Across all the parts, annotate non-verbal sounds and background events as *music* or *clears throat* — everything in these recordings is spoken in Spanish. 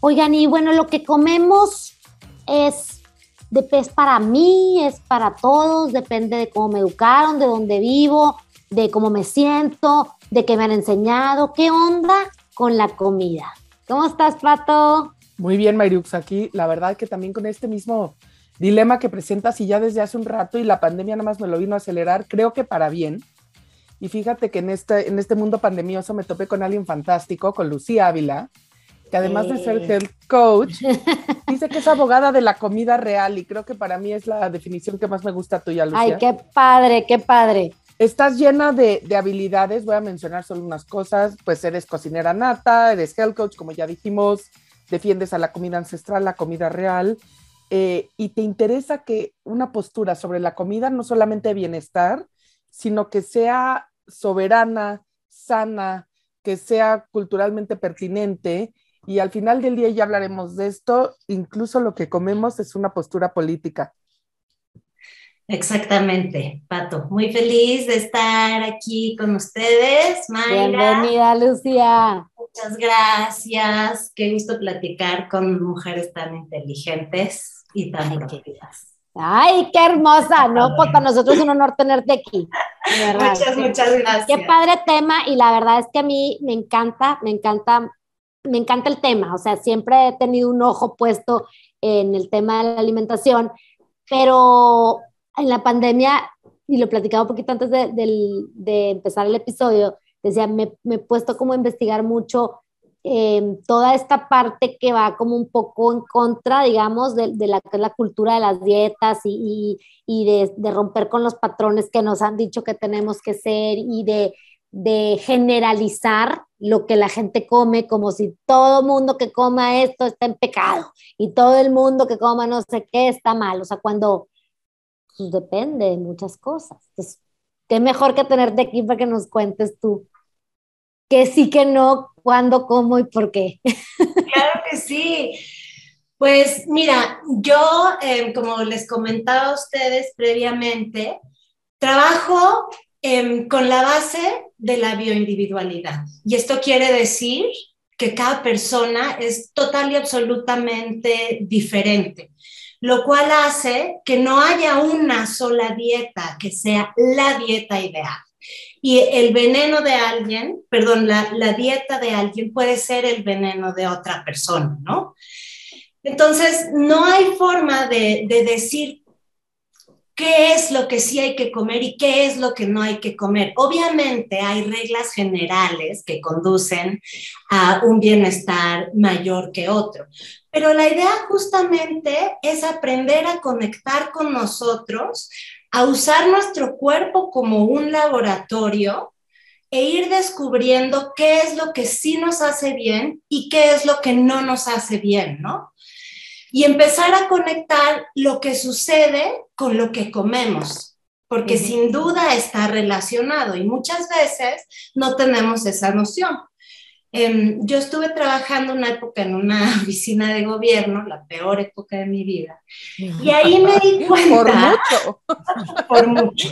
Oigan, y bueno, lo que comemos es, de, es para mí, es para todos, depende de cómo me educaron, de dónde vivo, de cómo me siento, de qué me han enseñado. ¿Qué onda con la comida? ¿Cómo estás, Pato? Muy bien, Mariux, aquí la verdad que también con este mismo dilema que presentas y ya desde hace un rato y la pandemia nada más me lo vino a acelerar, creo que para bien. Y fíjate que en este, en este mundo pandemioso me topé con alguien fantástico, con Lucía Ávila, que además de ser health coach, *laughs* dice que es abogada de la comida real y creo que para mí es la definición que más me gusta tuya, Lucía. Ay, qué padre, qué padre. Estás llena de, de, habilidades, voy a mencionar solo unas cosas, pues eres cocinera nata, eres health coach, como ya dijimos, defiendes a la comida ancestral, la comida real, eh, y te interesa que una postura sobre la comida no solamente bienestar, sino que sea soberana, sana, que sea culturalmente pertinente. Y al final del día ya hablaremos de esto, incluso lo que comemos es una postura política. Exactamente, Pato. Muy feliz de estar aquí con ustedes, Mayra. Bienvenida, Lucía. Muchas gracias. Qué gusto platicar con mujeres tan inteligentes y tan productivas. Ay, qué hermosa, ¿no? Pues para nosotros es un honor tenerte aquí. *laughs* Muchas, muchas gracias. Qué padre tema y la verdad es que a mí me encanta, me encanta, me encanta el tema. O sea, siempre he tenido un ojo puesto en el tema de la alimentación, pero en la pandemia, y lo platicaba un poquito antes de, de empezar el episodio, decía, me, me, he puesto como a investigar mucho eh, toda esta parte que va como un poco en contra, digamos, de, de la, la, cultura de las dietas y, y, de, romper con los patrones que nos han dicho que tenemos que ser y de, de generalizar lo que la gente come como si todo mundo que coma esto está en pecado y todo el mundo que coma no sé qué está mal. O sea, cuando pues depende de muchas cosas. Entonces, qué mejor que tenerte aquí para que nos cuentes tú que sí, que no, cuándo, cómo y por qué. *laughs* Claro que sí. Pues mira, yo, eh, como les comentaba a ustedes previamente, trabajo eh, con la base de la bioindividualidad. Y esto quiere decir que cada persona es total y absolutamente diferente, lo cual hace que no haya una sola dieta que sea la dieta ideal y el veneno de alguien, perdón, la, dieta de alguien puede ser el veneno de otra persona, ¿no? Entonces, no hay forma de, de decir qué es lo que sí hay que comer y qué es lo que no hay que comer. Obviamente hay reglas generales que conducen a un bienestar mayor que otro, pero la idea justamente es aprender a conectar con nosotros a usar nuestro cuerpo como un laboratorio e ir descubriendo qué es lo que sí nos hace bien y qué es lo que no nos hace bien, ¿no? Y empezar a conectar lo que sucede con lo que comemos, porque sin duda está relacionado y muchas veces no tenemos esa noción. Eh, yo estuve trabajando una época en una *laughs* oficina de gobierno, la peor época de mi vida, y ahí me di cuenta, por mucho, *laughs* por mucho,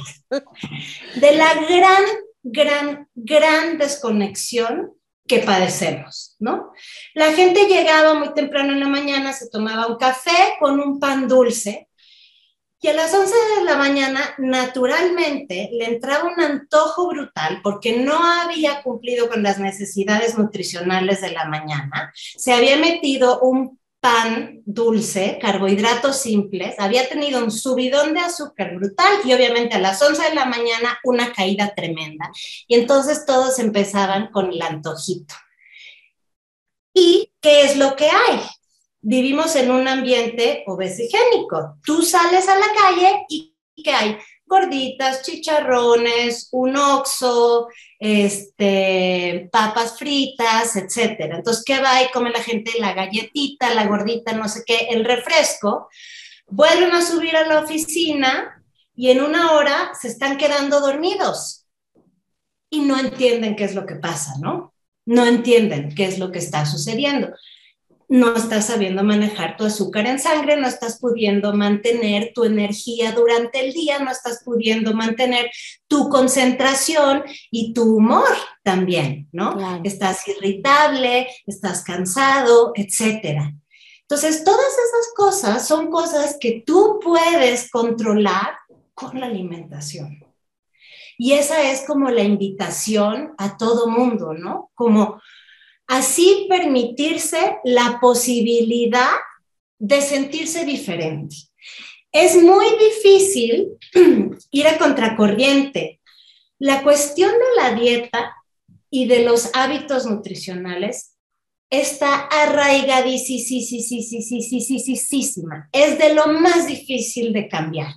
de la gran, gran, gran desconexión que padecemos, ¿no? La gente llegaba muy temprano en la mañana, se tomaba un café con un pan dulce, y a las 11 de la mañana, naturalmente, le entraba un antojo brutal porque no había cumplido con las necesidades nutricionales de la mañana. Se había metido un pan dulce, carbohidratos simples, había tenido un subidón de azúcar brutal y obviamente a las 11 de la mañana una caída tremenda. Y entonces todos empezaban con el antojito. ¿Y qué es lo que hay? Vivimos en un ambiente obesigénico. Tú sales a la calle y ¿qué hay? Gorditas, chicharrones, un oxo, este, papas fritas, etcétera. Entonces, ¿qué va y come la gente? La galletita, la gordita, no sé qué, el refresco. Vuelven a subir a la oficina y en una hora se están quedando dormidos y no entienden qué es lo que pasa, ¿no? No entienden qué es lo que está sucediendo no estás sabiendo manejar tu azúcar en sangre, no estás pudiendo mantener tu energía durante el día, no estás pudiendo mantener tu concentración y tu humor también, ¿no? Estás irritable, estás cansado, etcétera. Entonces, todas esas cosas son cosas que tú puedes controlar con la alimentación. Y esa es como la invitación a todo mundo, ¿no? Como así permitirse la posibilidad de sentirse diferente. Es muy difícil *clears throat* ir a contracorriente. La cuestión de la dieta y de los hábitos nutricionales está arraigadísima. Es de lo más difícil de cambiar.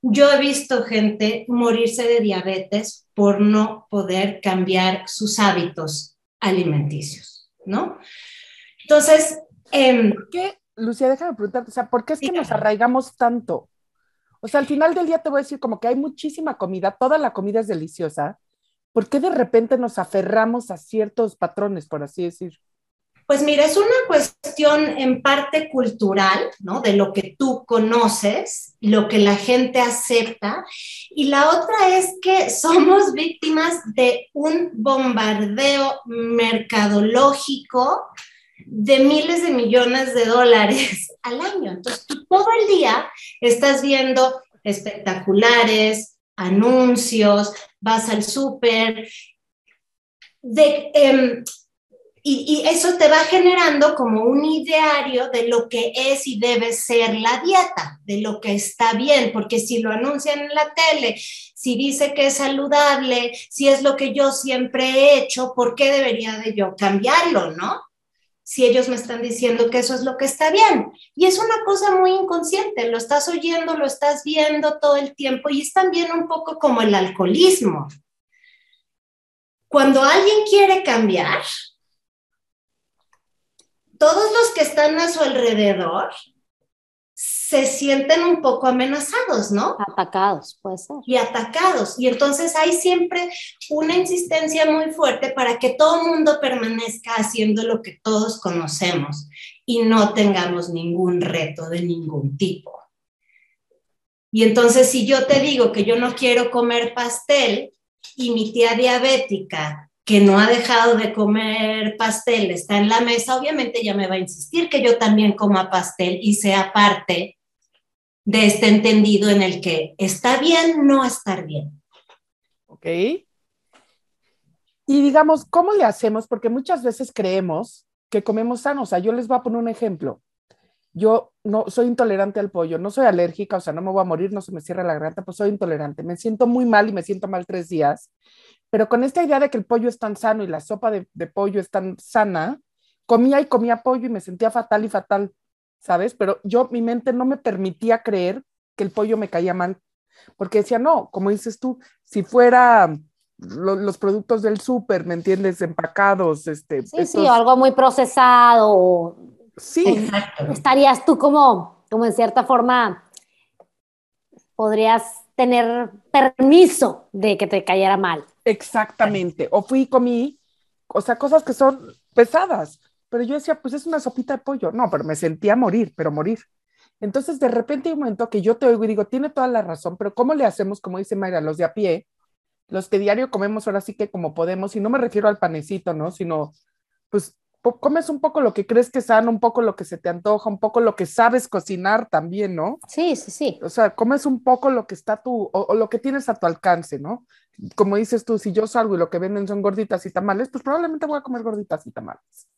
Yo he visto gente morirse de diabetes por no poder cambiar sus hábitos alimenticios, ¿no? Entonces, eh, ¿por qué, Lucía, déjame preguntarte, o sea, ¿por qué es que nos arraigamos tanto? O sea, al final del día te voy a decir como que hay muchísima comida, toda la comida es deliciosa. ¿Por qué de repente nos aferramos a ciertos patrones, por así decir? Pues mira, es una cuestión en parte cultural, ¿no? De lo que tú conoces, lo que la gente acepta. Y la otra es que *laughs* somos víctimas de un bombardeo mercadológico de miles de millones de dólares *laughs* al año. Entonces, tú todo el día estás viendo espectaculares, anuncios, vas al súper, de, em, y, eso te va generando como un ideario de lo que es y debe ser la dieta, de lo que está bien, porque si lo anuncian en la tele, si dice que es saludable, si es lo que yo siempre he hecho, ¿por qué debería de yo cambiarlo, no? Si ellos me están diciendo que eso es lo que está bien. Y es una cosa muy inconsciente, lo estás oyendo, lo estás viendo todo el tiempo y es también un poco como el alcoholismo. Cuando alguien quiere cambiar, todos los que están a su alrededor se sienten un poco amenazados, ¿no? Atacados, puede ser. Y atacados. Y entonces hay siempre una insistencia muy fuerte para que todo el mundo permanezca haciendo lo que todos conocemos y no tengamos ningún reto de ningún tipo. Y entonces si yo te digo que yo no quiero comer pastel y mi tía diabética que no ha dejado de comer pastel está en la mesa, obviamente ya me va a insistir que yo también coma pastel y sea parte de este entendido en el que está bien no estar bien. Ok. Y digamos, ¿cómo le hacemos? Porque muchas veces creemos que comemos sano. O sea, yo les voy a poner un ejemplo. Yo no soy intolerante al pollo, no soy alérgica, o sea, no me voy a morir, no se me cierra la garganta, pues soy intolerante. Me siento muy mal y me siento mal tres días pero con esta idea de que el pollo es tan sano y la sopa de, pollo es tan sana, comía y comía pollo y me sentía fatal y fatal, ¿sabes? Pero yo, mi mente no me permitía creer que el pollo me caía mal, porque decía, no, como dices tú, si fuera los productos del súper, ¿me entiendes? Empacados, este. Sí, sí, algo muy procesado. Sí. Estarías tú como, como en cierta forma, podrías tener permiso de que te cayera mal. Exactamente. O fui y comí, o sea, cosas que son pesadas. Pero yo decía, pues es una sopita de pollo. No, pero me sentía morir, pero morir. Entonces, de repente hay un momento que yo te oigo y digo, tiene toda la razón, pero ¿cómo le hacemos, como dice Mayra, los de a pie, los que diario comemos ahora sí que como podemos, y no me refiero al panecito, ¿no? Sino, pues comes un poco lo que crees que es sano, un poco lo que se te antoja, un poco lo que sabes cocinar también, ¿no? Sí, sí, sí. O sea, comes un poco lo que está tu, o, lo que tienes a tu alcance, ¿no? Como dices tú, si yo salgo y lo que venden son gorditas y tamales, pues probablemente voy a comer gorditas y tamales.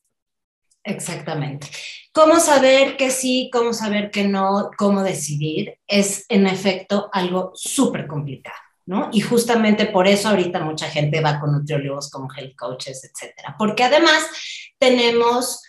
Exactamente. ¿Cómo saber que sí, cómo saber que no, cómo decidir? Es en efecto algo súper complicado. ¿no? Y justamente por eso ahorita mucha gente va con nutriólogos como health coaches, etcétera, porque además tenemos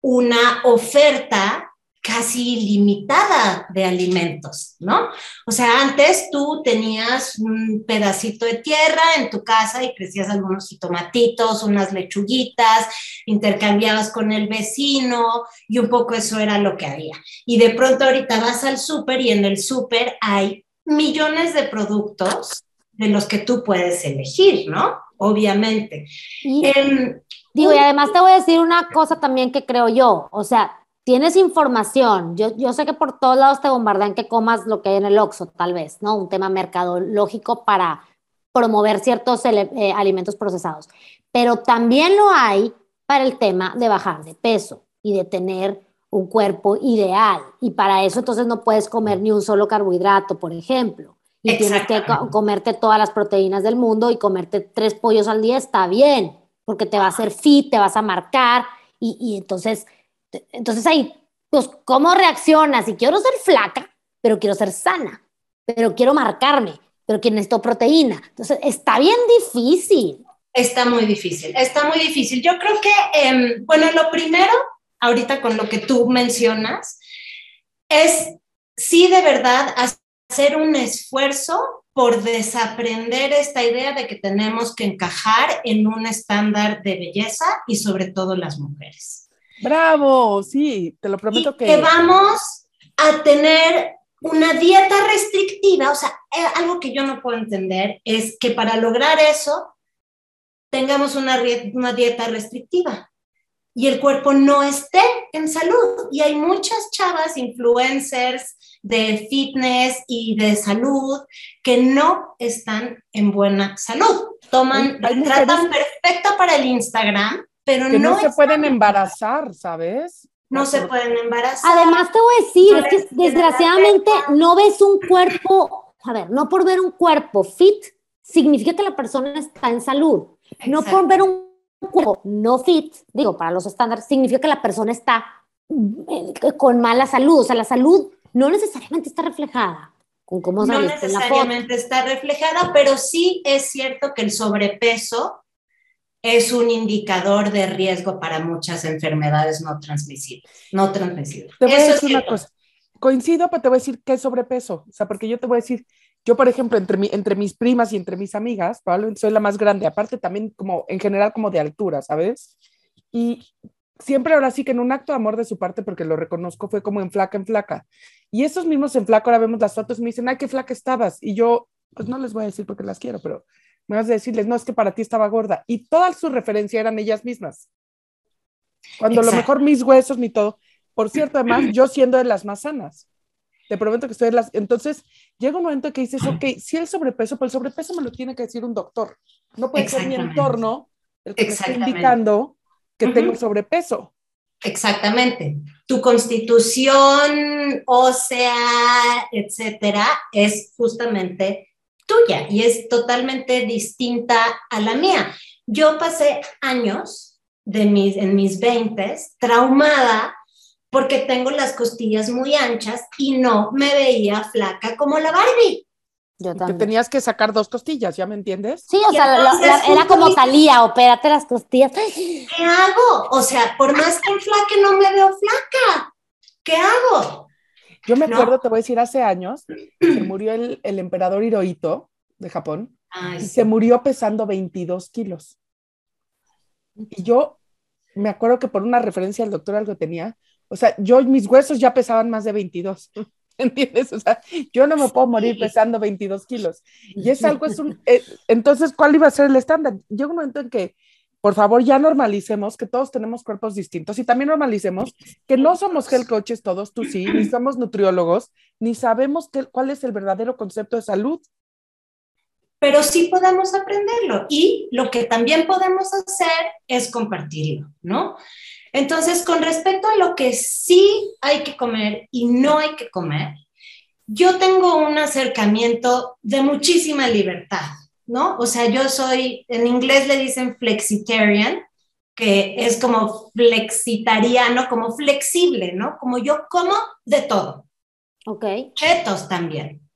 una oferta casi limitada de alimentos, ¿no? O sea, antes tú tenías un pedacito de tierra en tu casa y crecías algunos tomatitos, unas lechuguitas, intercambiabas con el vecino y un poco eso era lo que había. Y de pronto ahorita vas al súper y en el súper hay millones de productos de los que tú puedes elegir, ¿no? Obviamente. Y, em, Digo, y además te voy a decir una cosa también que creo yo, o sea, tienes información, yo, yo sé que por todos lados te bombardean que comas lo que hay en el Oxxo, tal vez, ¿no? Un tema mercadológico para promover ciertos eh, alimentos procesados, pero también lo hay para el tema de bajar de peso y de tener un cuerpo ideal. Y para eso entonces no puedes comer ni un solo carbohidrato, por ejemplo. Y tienes que comerte todas las proteínas del mundo y comerte tres pollos al día está bien, porque te va a hacer fit, te vas a marcar. Y, y entonces, entonces ahí, pues, ¿cómo reaccionas? Si quiero ser flaca, pero quiero ser sana, pero quiero marcarme, pero que necesito proteína. Entonces, está bien difícil. Está muy difícil, está muy difícil. Yo creo que, em, bueno, lo primero, ahorita con lo que tú mencionas, es sí de verdad hacer un esfuerzo por desaprender esta idea de que tenemos que encajar en un estándar de belleza y sobre todo las mujeres. Bravo, sí, te lo prometo que... Que vamos a tener una dieta restrictiva, o sea, eh, algo que yo no puedo entender es que para lograr eso tengamos una, una dieta restrictiva y el cuerpo no esté en salud. Y hay muchas chavas influencers de fitness y de salud que no están en buena salud. Toman, tratan perfecto para el Instagram, pero que no, se pueden embarazar, ¿sabes? No se pueden embarazar. Además te voy a decir, que desgraciadamente no ves un cuerpo, a ver, no por ver un cuerpo fit, significa que la persona está en salud. No por ver un cuerpo no fit, digo, para los estándares, significa que la persona está eh, con mala salud. O sea, la salud no necesariamente está reflejada con cómo No necesariamente está reflejada, pero sí es cierto que el sobrepeso es un indicador de riesgo para muchas enfermedades no transmisibles. No transmisibles. Te voy a decir una cosa. Coincido, pero te voy a decir qué es sobrepeso. O sea, porque yo te voy a decir, yo, por ejemplo, entre, mi, entre mis primas y entre mis amigas, probablemente soy la más grande, aparte también como en general como de altura, ¿sabes? Y siempre ahora sí que en un acto de amor de su parte, porque lo reconozco, fue como en flaca, en flaca. Y esos mismos en flaca, ahora vemos las fotos y me dicen, ay, qué flaca estabas. Y yo, pues no les voy a decir porque las quiero, pero me vas a decirles, no, es que para ti estaba gorda. Y todas sus referencias eran ellas mismas. Cuando a lo mejor mis huesos ni todo. Por cierto, además, yo siendo de las más sanas. Te prometo que estoy en las... Entonces, llega un momento que dices, ok, si el sobrepeso, pues el sobrepeso me lo tiene que decir un doctor. No puede ser mi entorno el que me está indicando que tengo sobrepeso. Exactamente. Tu constitución ósea, etcétera, es justamente tuya y es totalmente distinta a la mía. Yo pasé años de mis, en mis 20 traumada porque tengo las costillas muy anchas y no me veía flaca como la Barbie. Yo también. Que tenías que sacar dos costillas, ¿ya me entiendes? Sí, o sea, era como salía, opérate las costillas. ¿Qué hago? O sea, por más que flaque, no me veo flaca. ¿Qué hago? Yo me acuerdo, te voy a decir, hace años, se murió el, el emperador Hirohito de Japón y se murió pesando 22 kilos. Y yo me acuerdo que por una referencia al doctor algo tenía, o sea, yo, mis huesos ya pesaban más de 22. *laughs* ¿Entiendes? O sea, yo no me puedo morir pesando 22 kilos. Y es algo, es un... Eh, entonces, ¿cuál iba a ser el estándar? Llega un momento en que, por favor, ya normalicemos que todos tenemos cuerpos distintos y también normalicemos que no somos gel coaches todos, tú sí, ni somos nutriólogos, ni sabemos qué, cuál es el verdadero concepto de salud. Pero sí podemos aprenderlo y lo que también podemos hacer es compartirlo, ¿no? Entonces, con respecto a lo que sí hay que comer y no hay que comer, yo tengo un acercamiento de muchísima libertad, ¿no? O sea, yo soy, en inglés le dicen flexitarian, que es como flexitariano, como flexible, ¿no? Como yo como de todo. Ok. Chetos también.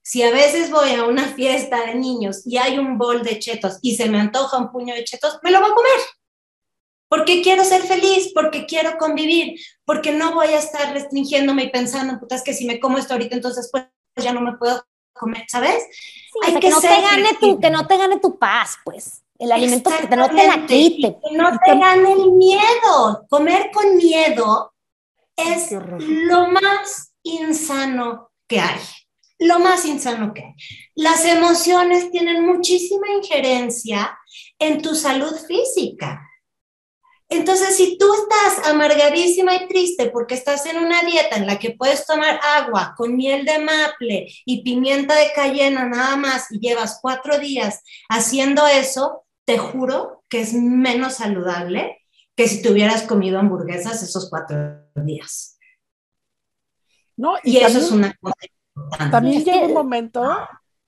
Si a veces voy a una fiesta de niños y hay un bol de chetos y se me antoja un puño de chetos, me lo voy a comer porque quiero ser feliz, porque quiero convivir, porque no voy a estar restringiéndome y pensando, putas, que si me como esto ahorita, entonces pues ya no me puedo comer, ¿sabes? Hay que, no te gane tu, que no te gane tu paz, pues. El alimento que no te la quite. Que no te gane el miedo. Comer con miedo es lo más insano que hay. Lo más insano que hay. Las emociones tienen muchísima injerencia en tu salud física Entonces, si tú estás amargadísima y triste porque estás en una dieta en la que puedes tomar agua con miel de maple y pimienta de cayena nada más y llevas cuatro días haciendo eso, te juro que es menos saludable que si te hubieras comido hamburguesas esos cuatro días. No, y, eso es una cosa importante. También llega un momento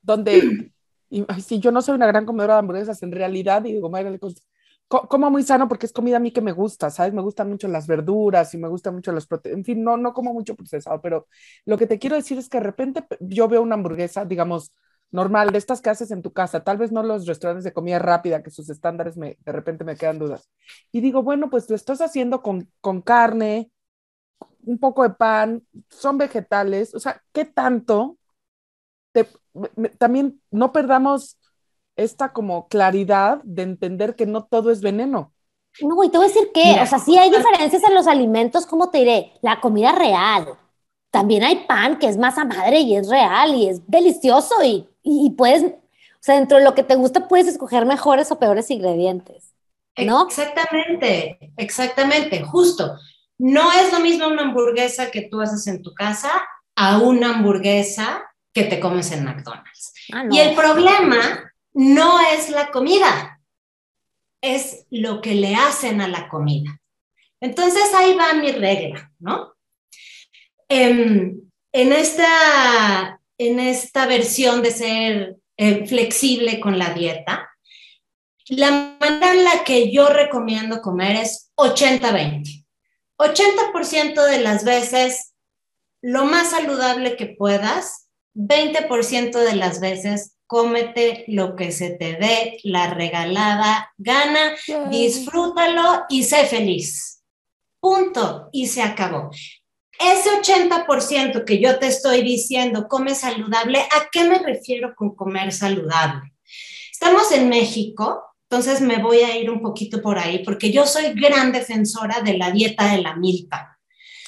donde, si yo no soy una gran comedora de hamburguesas, en realidad, digo, madre, como muy sano porque es comida a mí que me gusta, ¿sabes? Me gustan mucho las verduras y me gustan mucho los proteínas, en fin, no, no como mucho procesado, pero lo que te quiero decir es que de repente yo veo una hamburguesa, digamos, normal, de estas que haces en tu casa, tal vez no los restaurantes de comida rápida, que sus estándares me, de repente me quedan dudas. Y digo, bueno, pues lo estás haciendo con, con carne, un poco de pan, son vegetales, o sea, ¿qué tanto? también no perdamos esta como claridad de entender que no todo es veneno. No, y te voy a decir que, o sea, sí hay diferencias en los alimentos, ¿cómo te diré? La comida real. También hay pan que es masa madre y es real y es delicioso y, y, puedes, o sea, dentro de lo que te gusta puedes escoger mejores o peores ingredientes, ¿no? Exactamente, exactamente, justo. No es lo mismo una hamburguesa que tú haces en tu casa a una hamburguesa que te comes en McDonald's. Ah, y el problema no es la comida, es lo que le hacen a la comida. Entonces ahí va mi regla, ¿no? En, esta, en esta versión de ser eh, flexible con la dieta, la manera en la que yo recomiendo comer es 80-20. 80%, de las veces lo más saludable que puedas, 20% de las veces cómete lo que se te dé la regalada gana, disfrútalo y sé feliz. Punto. Y se acabó. Ese 80% que yo te estoy diciendo, come saludable, ¿a qué me refiero con comer saludable? Estamos en México, entonces me voy a ir un poquito por ahí, porque yo soy gran defensora de la dieta de la milpa.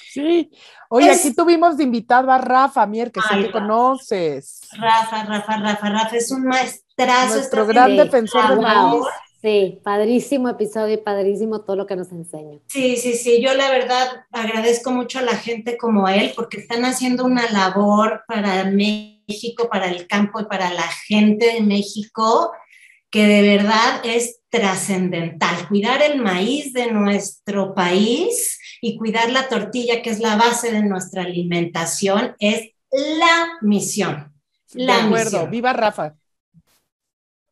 Sí, Oye, aquí tuvimos de invitado a Rafa Mier, que sé que conoces. Rafa, Rafa, Rafa, Rafa es un maestrazo. Nuestro gran defensor del maíz. Sí, padrísimo episodio y padrísimo todo lo que nos enseña. Sí, sí, sí, yo la verdad agradezco mucho a la gente como él porque están haciendo una labor para México, para el campo y para la gente de México que de verdad es trascendental. Cuidar el maíz de nuestro país y cuidar la tortilla, que es la base de nuestra alimentación, es la misión. La de acuerdo, viva Rafa.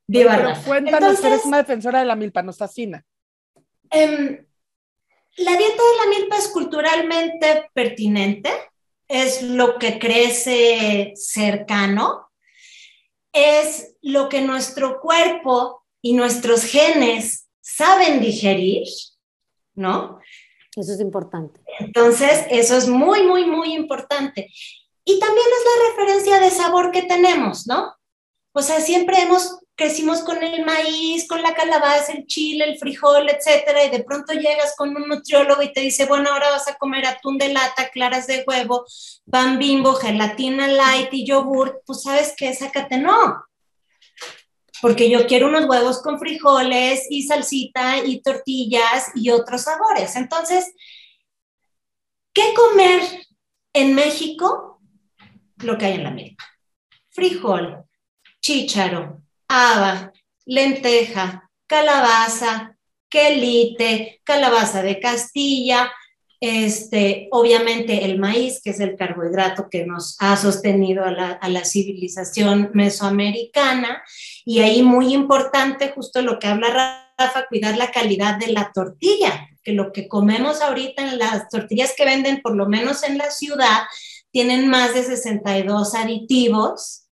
Viva Rafa. Cuéntanos, eres una defensora de la milpa, nos fascina. Em, la dieta de la milpa es culturalmente pertinente, es lo que crece cercano, es lo que nuestro cuerpo y nuestros genes saben digerir, ¿no? Eso es importante. Entonces, eso es muy, muy, muy importante. Y también es la referencia de sabor que tenemos, ¿no? O sea, siempre hemos crecimos con el maíz, con la calabaza, el chile, el frijol, etcétera, y de pronto llegas con un nutriólogo y te dice, bueno, ahora vas a comer atún de lata, claras de huevo, pan bimbo, gelatina light y yogur, pues sabes qué, sácate, no, porque yo quiero unos huevos con frijoles y salsita y tortillas y otros sabores. Entonces, ¿qué comer en México? Lo que hay en la milpa. Frijol, chícharo, haba, lenteja, calabaza, quelite, calabaza de Castilla, este, obviamente el maíz, que es el carbohidrato que nos ha sostenido a la, civilización mesoamericana, y ahí muy importante, justo lo que habla Rafa, cuidar la calidad de la tortilla, que lo que comemos ahorita en las tortillas que venden, por lo menos en la ciudad, tienen más de 62 aditivos.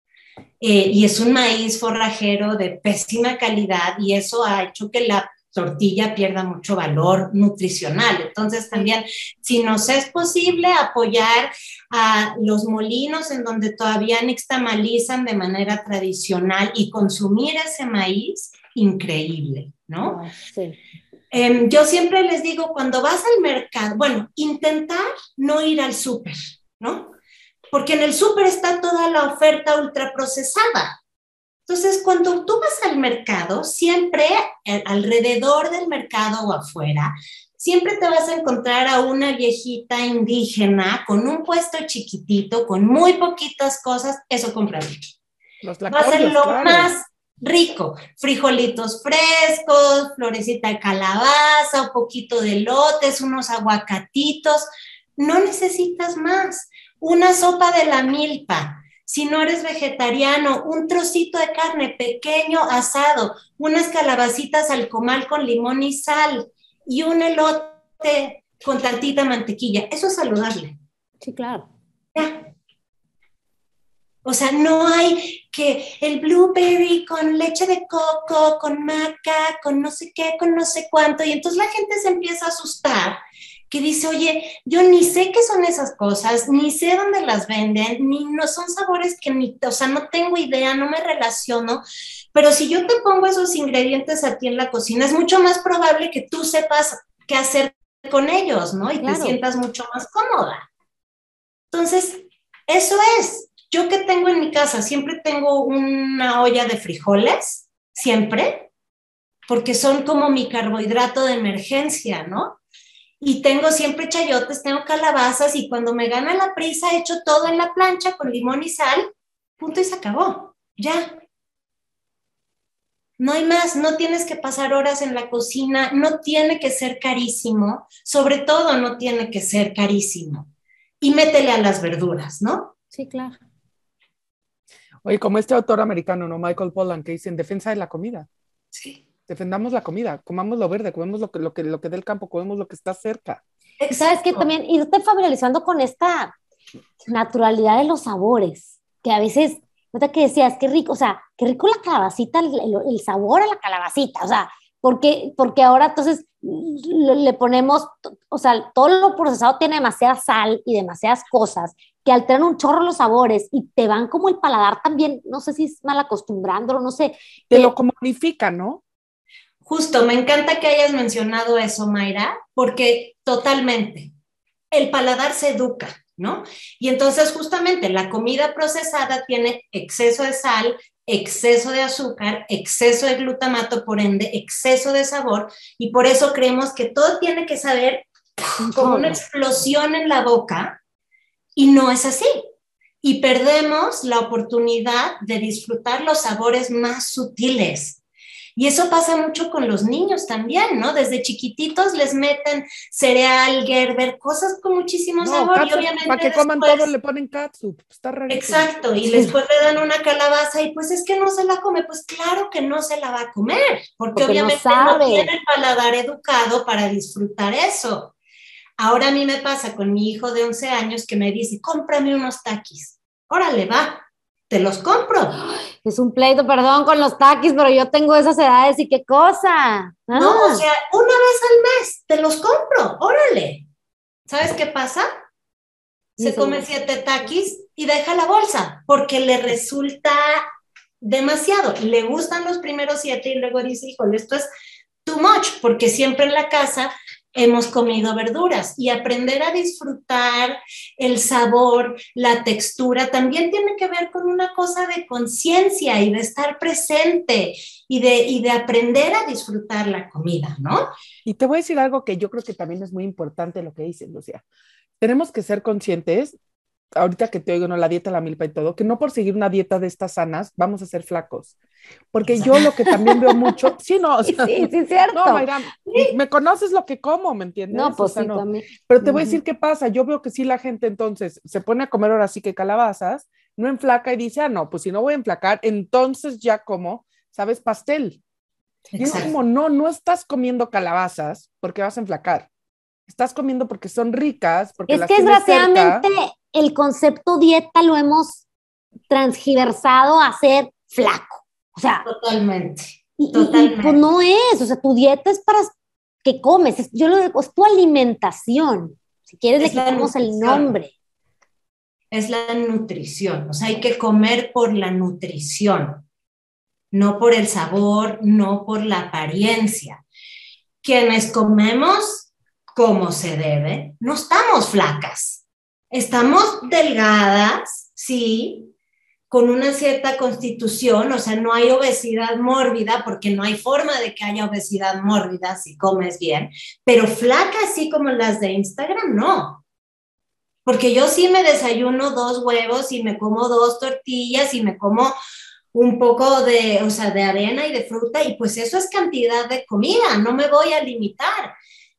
Eh, y es un maíz forrajero de pésima calidad y eso ha hecho que la tortilla pierda mucho valor nutricional. Entonces también, si nos es posible apoyar a los molinos en donde todavía nixtamalizan de manera tradicional y consumir ese maíz, increíble, ¿no? Ah, sí. Em, yo siempre les digo, cuando vas al mercado, bueno, intentar no ir al súper, ¿no? Porque en el súper está toda la oferta ultraprocesada. Entonces, cuando tú vas al mercado, siempre eh, alrededor del mercado o afuera, siempre te vas a encontrar a una viejita indígena con un puesto chiquitito, con muy poquitas cosas, eso compra Va a ser lo más rico, frijolitos frescos, florecita de calabaza, un poquito de lotes, unos aguacatitos, no necesitas más. Una sopa de la milpa, si no eres vegetariano, un trocito de carne pequeño asado, unas calabacitas al comal con limón y sal y un elote con tantita mantequilla. Eso es saludable. Sí, claro. O sea, no hay que el blueberry con leche de coco, con maca, con no sé qué, con no sé cuánto. Y entonces la gente se empieza a asustar que dice, oye, yo ni sé qué son esas cosas, ni sé dónde las venden, ni no son sabores que ni, o sea, no tengo idea, no me relaciono. Pero si yo te pongo esos ingredientes a ti en la cocina, es mucho más probable que tú sepas qué hacer con ellos, ¿no? Y te sientas mucho más cómoda. Entonces, eso es. Yo que tengo en mi casa, siempre tengo una olla de frijoles, siempre, porque son como mi carbohidrato de emergencia, ¿no? Y tengo siempre chayotes, tengo calabazas y cuando me gana la prisa echo todo en la plancha con limón y sal, punto y se acabó, ya. No hay más, no tienes que pasar horas en la cocina, no tiene que ser carísimo, sobre todo no tiene que ser carísimo. Y métele a las verduras, ¿no? Sí, claro. Oye, como este autor americano, ¿no? Michael Pollan, que dice en defensa de la comida. Sí. Defendamos la comida, comamos lo verde, comemos lo que, lo que, lo que del campo, comemos lo que está cerca. Sabes que también irte familiarizando con esta naturalidad de los sabores, que a veces, ¿no que decías? Qué rico, o sea, qué rico la calabacita, el, sabor a la calabacita, o sea, porque, porque ahora entonces le ponemos, o sea, todo lo procesado tiene demasiada sal y demasiadas cosas que alteran un chorro los sabores y te van como el paladar también, no sé si es mal acostumbrándolo, no sé. Te lo comunifica, ¿no? Justo, me encanta que hayas mencionado eso, Mayra, porque totalmente, el paladar se educa, ¿no? Y entonces justamente la comida procesada tiene exceso de sal, exceso de azúcar, exceso de glutamato, por ende, exceso de sabor, y por eso creemos que todo tiene que saber como una explosión en la boca, y no es así. Y perdemos la oportunidad de disfrutar los sabores más sutiles. Y eso pasa mucho con los niños también, ¿no? Desde chiquititos les meten cereal, Gerber, cosas con muchísimo sabor. y obviamente para que coman todo le ponen katsu. Está raro. Exacto, y después le dan una calabaza y pues es que no se la come. Pues claro que no se la va a comer, porque, obviamente no, no tiene el paladar educado para disfrutar eso. Ahora a mí me pasa con mi hijo de 11 años que me dice, cómprame unos taquis. Órale, va, te los compro. Es un pleito, perdón, con los taquis, pero yo tengo esas edades y qué cosa. No, o ah. sea, una vez al mes te los compro, órale. ¿Sabes qué pasa? Se come siete taquis y deja la bolsa porque le resulta demasiado. Le gustan los primeros siete y luego dice, híjole, esto es too much, porque siempre en la casa hemos comido verduras y aprender a disfrutar el sabor, la textura, también tiene que ver con una cosa de conciencia y de estar presente y de, de aprender a disfrutar la comida, ¿no? Y te voy a decir algo que yo creo que también es muy importante lo que dices, Lucia. Tenemos que ser conscientes ahorita que te oigo, ¿no? La dieta, la milpa y todo, que no por seguir una dieta de estas sanas vamos a ser flacos. Porque yo lo que también veo mucho, *laughs* sí, no, sí, sí, cierto. No, Mayra, me conoces lo que como, ¿me entiendes? No, pues sí, También. Pero te voy a decir qué pasa. Yo veo que sí la gente entonces se pone a comer ahora sí que calabazas, no enflaca y dice, ah, no, pues si no voy a enflacar, entonces ya como, ¿sabes? Pastel. Y es como, no, no estás comiendo calabazas porque vas a enflacar. Estás comiendo porque son ricas, porque es que desgraciadamente el concepto dieta lo hemos transgiversado a ser flaco. O sea, totalmente. Y, pues no es, o sea, tu dieta es para que comes, yo lo digo, es tu alimentación. Si quieres, le quitamos el nombre. Es la nutrición, o sea, hay que comer por la nutrición, no por el sabor, no por la apariencia. Quienes comemos como se debe, no estamos flacas Estamos delgadas, sí, con una cierta constitución, o sea, no hay obesidad mórbida porque no hay forma de que haya obesidad mórbida si comes bien, pero flaca así como las de Instagram, no. Porque yo sí me desayuno dos huevos y me como dos tortillas y me como un poco de, o sea, de arena y de fruta y pues eso es cantidad de comida, no me voy a limitar.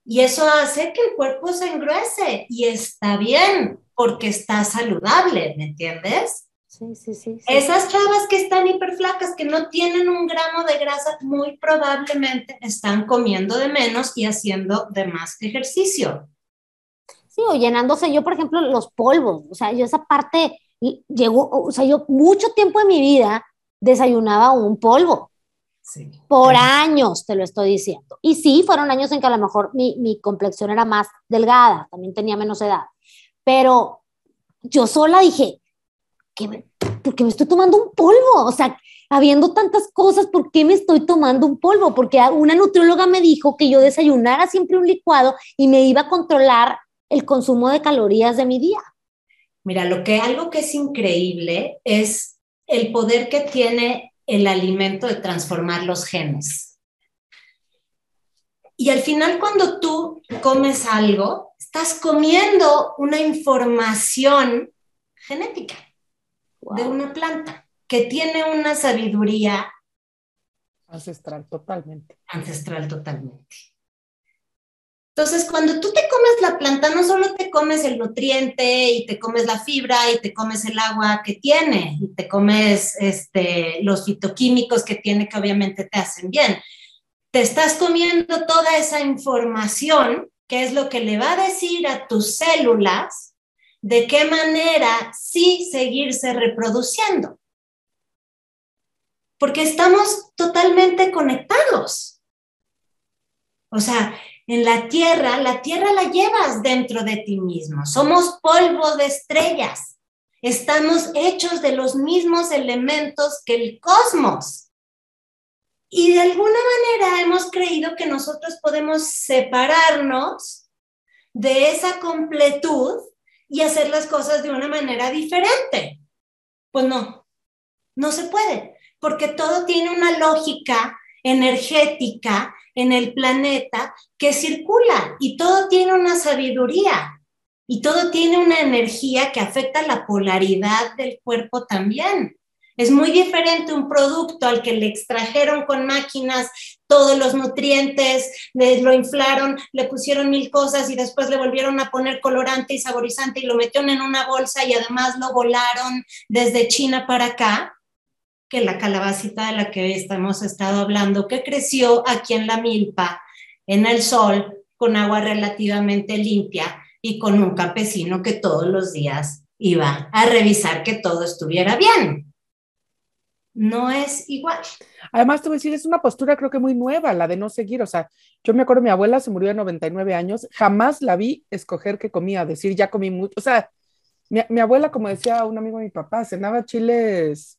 Y eso hace que el cuerpo se engruese y está bien porque está saludable, ¿me entiendes? Sí, sí, sí, Esas chavas que están hiperflacas, que no tienen un gramo de grasa, muy probablemente están comiendo de menos y haciendo de más ejercicio. Sí, o llenándose yo, por ejemplo, los polvos. O sea, yo esa parte llegó, o sea, yo mucho tiempo de mi vida desayunaba un polvo. Sí. Por años, te lo estoy diciendo. Y sí, fueron años en que a lo mejor mi, mi complexión era más delgada, también tenía menos edad. Pero yo sola dije, ¿por qué me estoy tomando un polvo? O sea, habiendo tantas cosas, ¿por qué me estoy tomando un polvo? Porque una nutrióloga me dijo que yo desayunara siempre un licuado y me iba a controlar el consumo de calorías de mi día. Mira, lo que algo que es increíble es el poder que tiene el alimento de transformar los genes. Y al final cuando tú comes algo, estás comiendo una información genética de una planta que tiene una sabiduría ancestral totalmente. Ancestral totalmente. Entonces, cuando tú te comes la planta, no solo te comes el nutriente y te comes la fibra y te comes el agua que tiene y te comes este, los fitoquímicos que tiene que obviamente te hacen bien, te estás comiendo toda esa información que es lo que le va a decir a tus células de qué manera sí seguirse reproduciendo. Porque estamos totalmente conectados. O sea, en la tierra, la tierra la llevas dentro de ti mismo. Somos polvo de estrellas. Estamos hechos de los mismos elementos que el cosmos. Y de alguna manera hemos creído que nosotros podemos separarnos de esa completud y hacer las cosas de una manera diferente. Pues no, no se puede, porque todo tiene una lógica energética en el planeta que circula y todo tiene una sabiduría y todo tiene una energía que afecta la polaridad del cuerpo también. Es muy diferente un producto al que le extrajeron con máquinas todos los nutrientes, le, lo inflaron, le pusieron mil cosas y después le volvieron a poner colorante y saborizante y lo metieron en una bolsa y además lo volaron desde China para acá, que la calabacita de la que hemos estado hablando, que creció aquí en la milpa, en el sol, con agua relativamente limpia y con un campesino que todos los días iba a revisar que todo estuviera bien no es igual. Además, te voy a decir, es una postura creo que muy nueva, la de no seguir. O sea, yo me acuerdo, mi abuela se murió de 99 años, jamás la vi escoger qué comía, decir, ya comí mucho. O sea, mi, abuela, como decía un amigo de mi papá, cenaba chiles,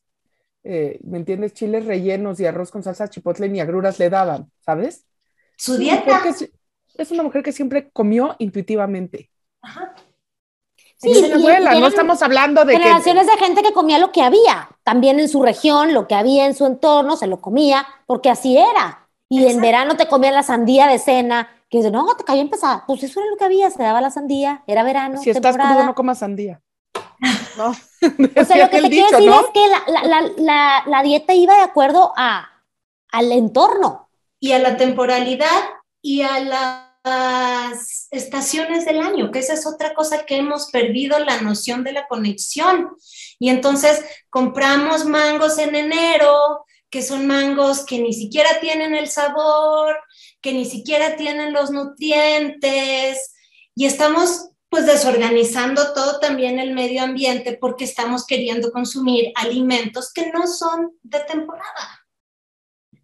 eh, ¿me entiendes? Chiles rellenos y arroz con salsa chipotle ni agruras le daban, ¿sabes? Su dieta. es una mujer que siempre comió intuitivamente. Ajá. Sí, no estamos hablando de generaciones de gente que comía lo que había, también en su región, lo que había en su entorno, se lo comía, porque así era. Y en verano te comían la sandía de cena, que dice, no, te cayó empezada. Pues eso era lo que había, se daba la sandía, era verano. Si estás crudo, no comas sandía. *laughs* No. o sea, lo que te quiero decir es que la, la, la, la, dieta iba de acuerdo a, al entorno. Y a la temporalidad y a la estaciones del año, que esa es otra cosa que hemos perdido la noción de la conexión. Y entonces compramos mangos en enero, que son mangos que ni siquiera tienen el sabor, que ni siquiera tienen los nutrientes, y estamos pues desorganizando todo también el medio ambiente porque estamos queriendo consumir alimentos que no son de temporada.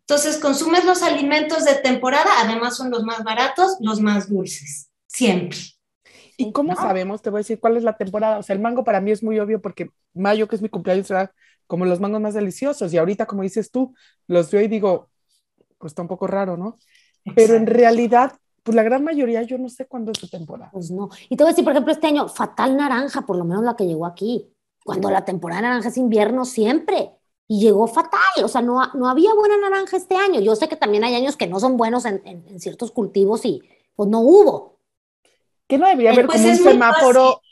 Entonces, consumes los alimentos de temporada, además son los más baratos, los más dulces, siempre. ¿Y cómo sabemos? Te voy a decir cuál es la temporada. O sea, el mango para mí es muy obvio porque mayo, que es mi cumpleaños, será como los mangos más deliciosos. Y ahorita, como dices tú, los veo y digo, pues está un poco raro, ¿no? Pero en realidad, pues la gran mayoría yo no sé cuándo es su temporada. Pues no. Y te voy a decir, por ejemplo, este año, fatal naranja, por lo menos la que llegó aquí. cuando la temporada de naranja es invierno siempre. Y llegó fatal, o sea, no, no había buena naranja este año. Yo sé que también hay años que no son buenos en, en, ciertos cultivos y pues no hubo. ¿Qué no debería haber pues como un semáforo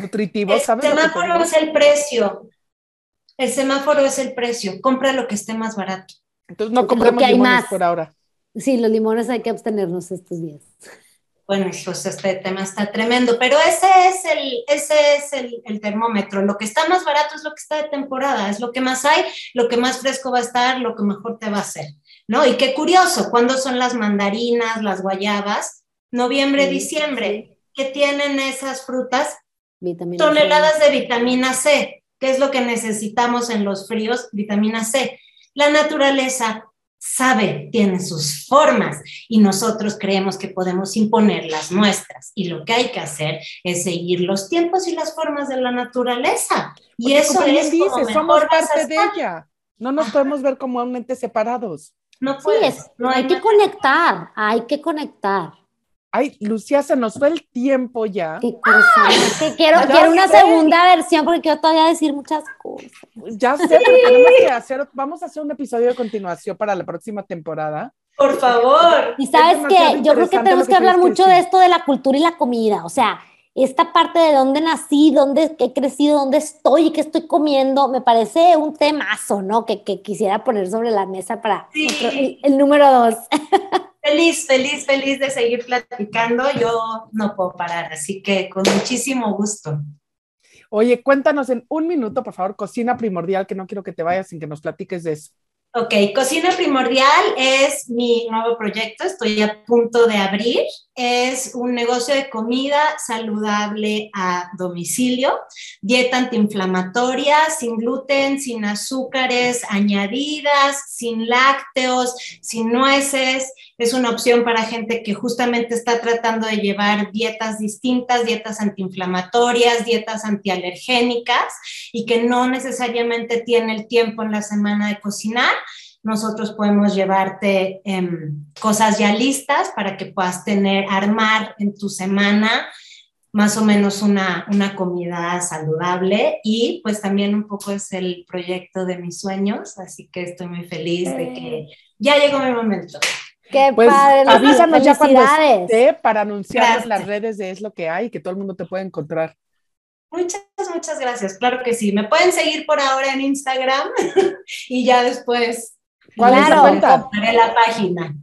nutritivo? El semáforo es el precio. El semáforo es el precio. Compra lo que esté más barato. Entonces no compremos limones por ahora. Sí, los limones hay que abstenernos estos días. Bueno, pues este tema está tremendo, pero ese es, el, ese es el, el, termómetro. Lo que está más barato es lo que está de temporada, es lo que más hay, lo que más fresco va a estar, lo que mejor te va a hacer, ¿no? Y qué curioso, ¿cuándo son las mandarinas, las guayabas? Noviembre, diciembre. ¿Qué tienen esas frutas? Toneladas de vitamina C. ¿Qué es lo que necesitamos en los fríos? Vitamina C. La naturaleza sabe, tiene sus formas y nosotros creemos que podemos imponer las nuestras. Y lo que hay que hacer es seguir los tiempos y las formas de la naturaleza. Y eso es dice, somos parte de ella. No nos podemos ver como un ente separados. No puedes. no hay que conectar, hay que conectar. Ay, Lucía, se nos fue el tiempo ya. Qué quiero, quiero una segunda versión porque quiero todavía decir muchas cosas. Ya sé, pero tenemos que hacer, vamos a hacer un episodio de continuación para la próxima temporada. Por favor. Y sabes que yo creo que tenemos que, hablar mucho de esto de la cultura y la comida. O sea, esta parte de dónde nací, dónde he crecido, dónde estoy y qué estoy comiendo, me parece un temazo, ¿no? Que, que quisiera poner sobre la mesa para el, el número dos. *laughs* Feliz, feliz, feliz de seguir platicando. Yo no puedo parar, así que con muchísimo gusto. Oye, cuéntanos en un minuto, por favor, cocina primordial, que no quiero que te vayas sin que nos platiques de eso. Ok, Cocina Primordial es mi nuevo proyecto, estoy a punto de abrir. Es un negocio de comida saludable a domicilio, dieta antiinflamatoria, sin gluten, sin azúcares añadidas, sin lácteos, sin nueces. Es una opción para gente que justamente está tratando de llevar dietas distintas, dietas antiinflamatorias, dietas antialergénicas y que no necesariamente tiene el tiempo en la semana de cocinar nosotros podemos llevarte em, cosas ya listas para que puedas tener, armar en tu semana más o menos una, una comida saludable y pues también un poco es el proyecto de mis sueños, así que estoy muy feliz de que ya llegó mi momento. Qué pues, padre. Avísanos ya cuando esté para anunciar en las redes de Es lo que hay, que todo el mundo te puede encontrar. Muchas, muchas gracias. Claro que sí. Me pueden seguir por ahora en Instagram *laughs* y ya después ¿Cuál es la cuenta? la página.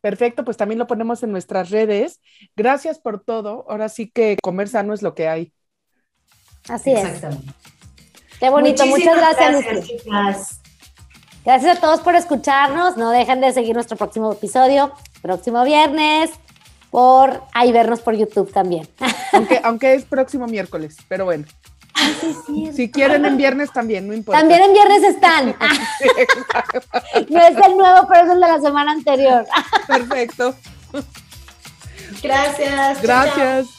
Perfecto, pues también lo ponemos en nuestras redes. Gracias por todo. Ahora sí que comer sano es lo que hay. Así es. Qué bonito. Muchas gracias, gracias, gracias a todos por escucharnos. No dejen de seguir nuestro próximo episodio, próximo viernes, por ahí vernos por YouTube también. *laughs* Aunque, aunque es próximo miércoles, pero bueno si quieren en viernes también, no importa. También en viernes están. *laughs* no es el nuevo, pero es el de la semana anterior. Perfecto. Gracias. Gracias.